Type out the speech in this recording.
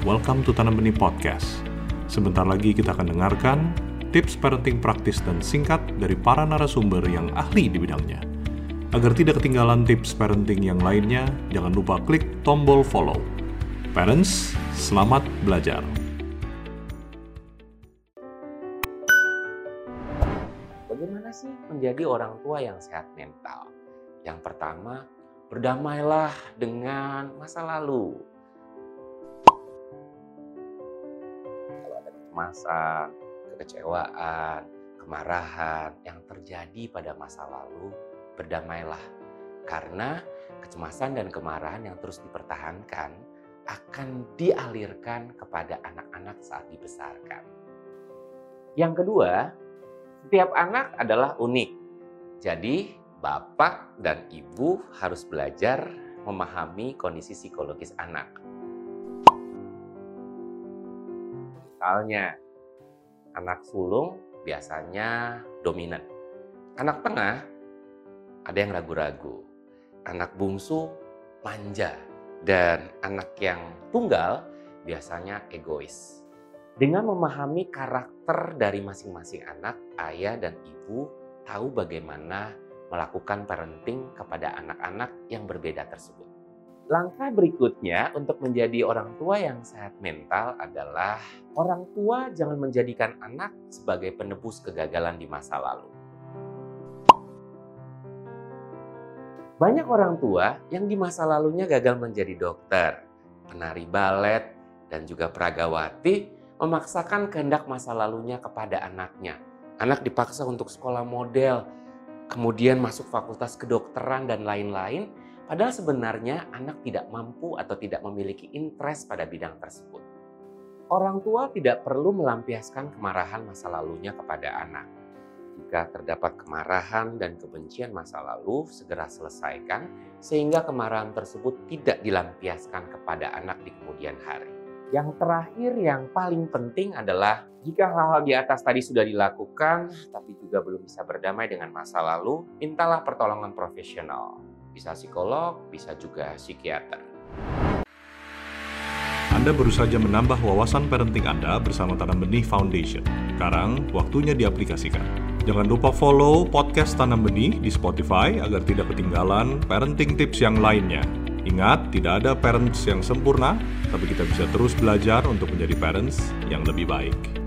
welcome to Tanam Benih Podcast. Sebentar lagi kita akan dengarkan tips parenting praktis dan singkat dari para narasumber yang ahli di bidangnya. Agar tidak ketinggalan tips parenting yang lainnya, jangan lupa klik tombol follow. Parents, selamat belajar. Bagaimana sih menjadi orang tua yang sehat mental? Yang pertama, berdamailah dengan masa lalu. Kecemasan, kekecewaan, kemarahan yang terjadi pada masa lalu, berdamailah. Karena kecemasan dan kemarahan yang terus dipertahankan akan dialirkan kepada anak-anak saat dibesarkan. Yang kedua, setiap anak adalah unik. Jadi, bapak dan ibu harus belajar memahami kondisi psikologis anak. Misalnya, anak sulung biasanya dominan. Anak tengah ada yang ragu-ragu. Anak bungsu manja. Dan anak yang tunggal biasanya egois. Dengan memahami karakter dari masing-masing anak, ayah dan ibu tahu bagaimana melakukan parenting kepada anak-anak yang berbeda tersebut. Langkah berikutnya untuk menjadi orang tua yang sehat mental adalah orang tua jangan menjadikan anak sebagai penebus kegagalan di masa lalu. Banyak orang tua yang di masa lalunya gagal menjadi dokter, penari balet, dan juga peragawati memaksakan kehendak masa lalunya kepada anaknya. Anak dipaksa untuk sekolah model, kemudian masuk fakultas kedokteran dan lain-lain, padahal sebenarnya anak tidak mampu atau tidak memiliki interest pada bidang tersebut. Orang tua tidak perlu melampiaskan kemarahan masa lalunya kepada anak. Jika terdapat kemarahan dan kebencian masa lalu, segera selesaikan sehingga kemarahan tersebut tidak dilampiaskan kepada anak di kemudian hari. Yang terakhir yang paling penting adalah jika hal-hal di atas tadi sudah dilakukan tapi juga belum bisa berdamai dengan masa lalu, mintalah pertolongan profesional. Bisa psikolog, bisa juga psikiater. Anda baru saja menambah wawasan parenting Anda bersama Tanam Benih Foundation. Sekarang, waktunya diaplikasikan. Jangan lupa follow podcast Tanam Benih di Spotify agar tidak ketinggalan parenting tips yang lainnya. Ingat, tidak ada parents yang sempurna, tapi kita bisa terus belajar untuk menjadi parents yang lebih baik.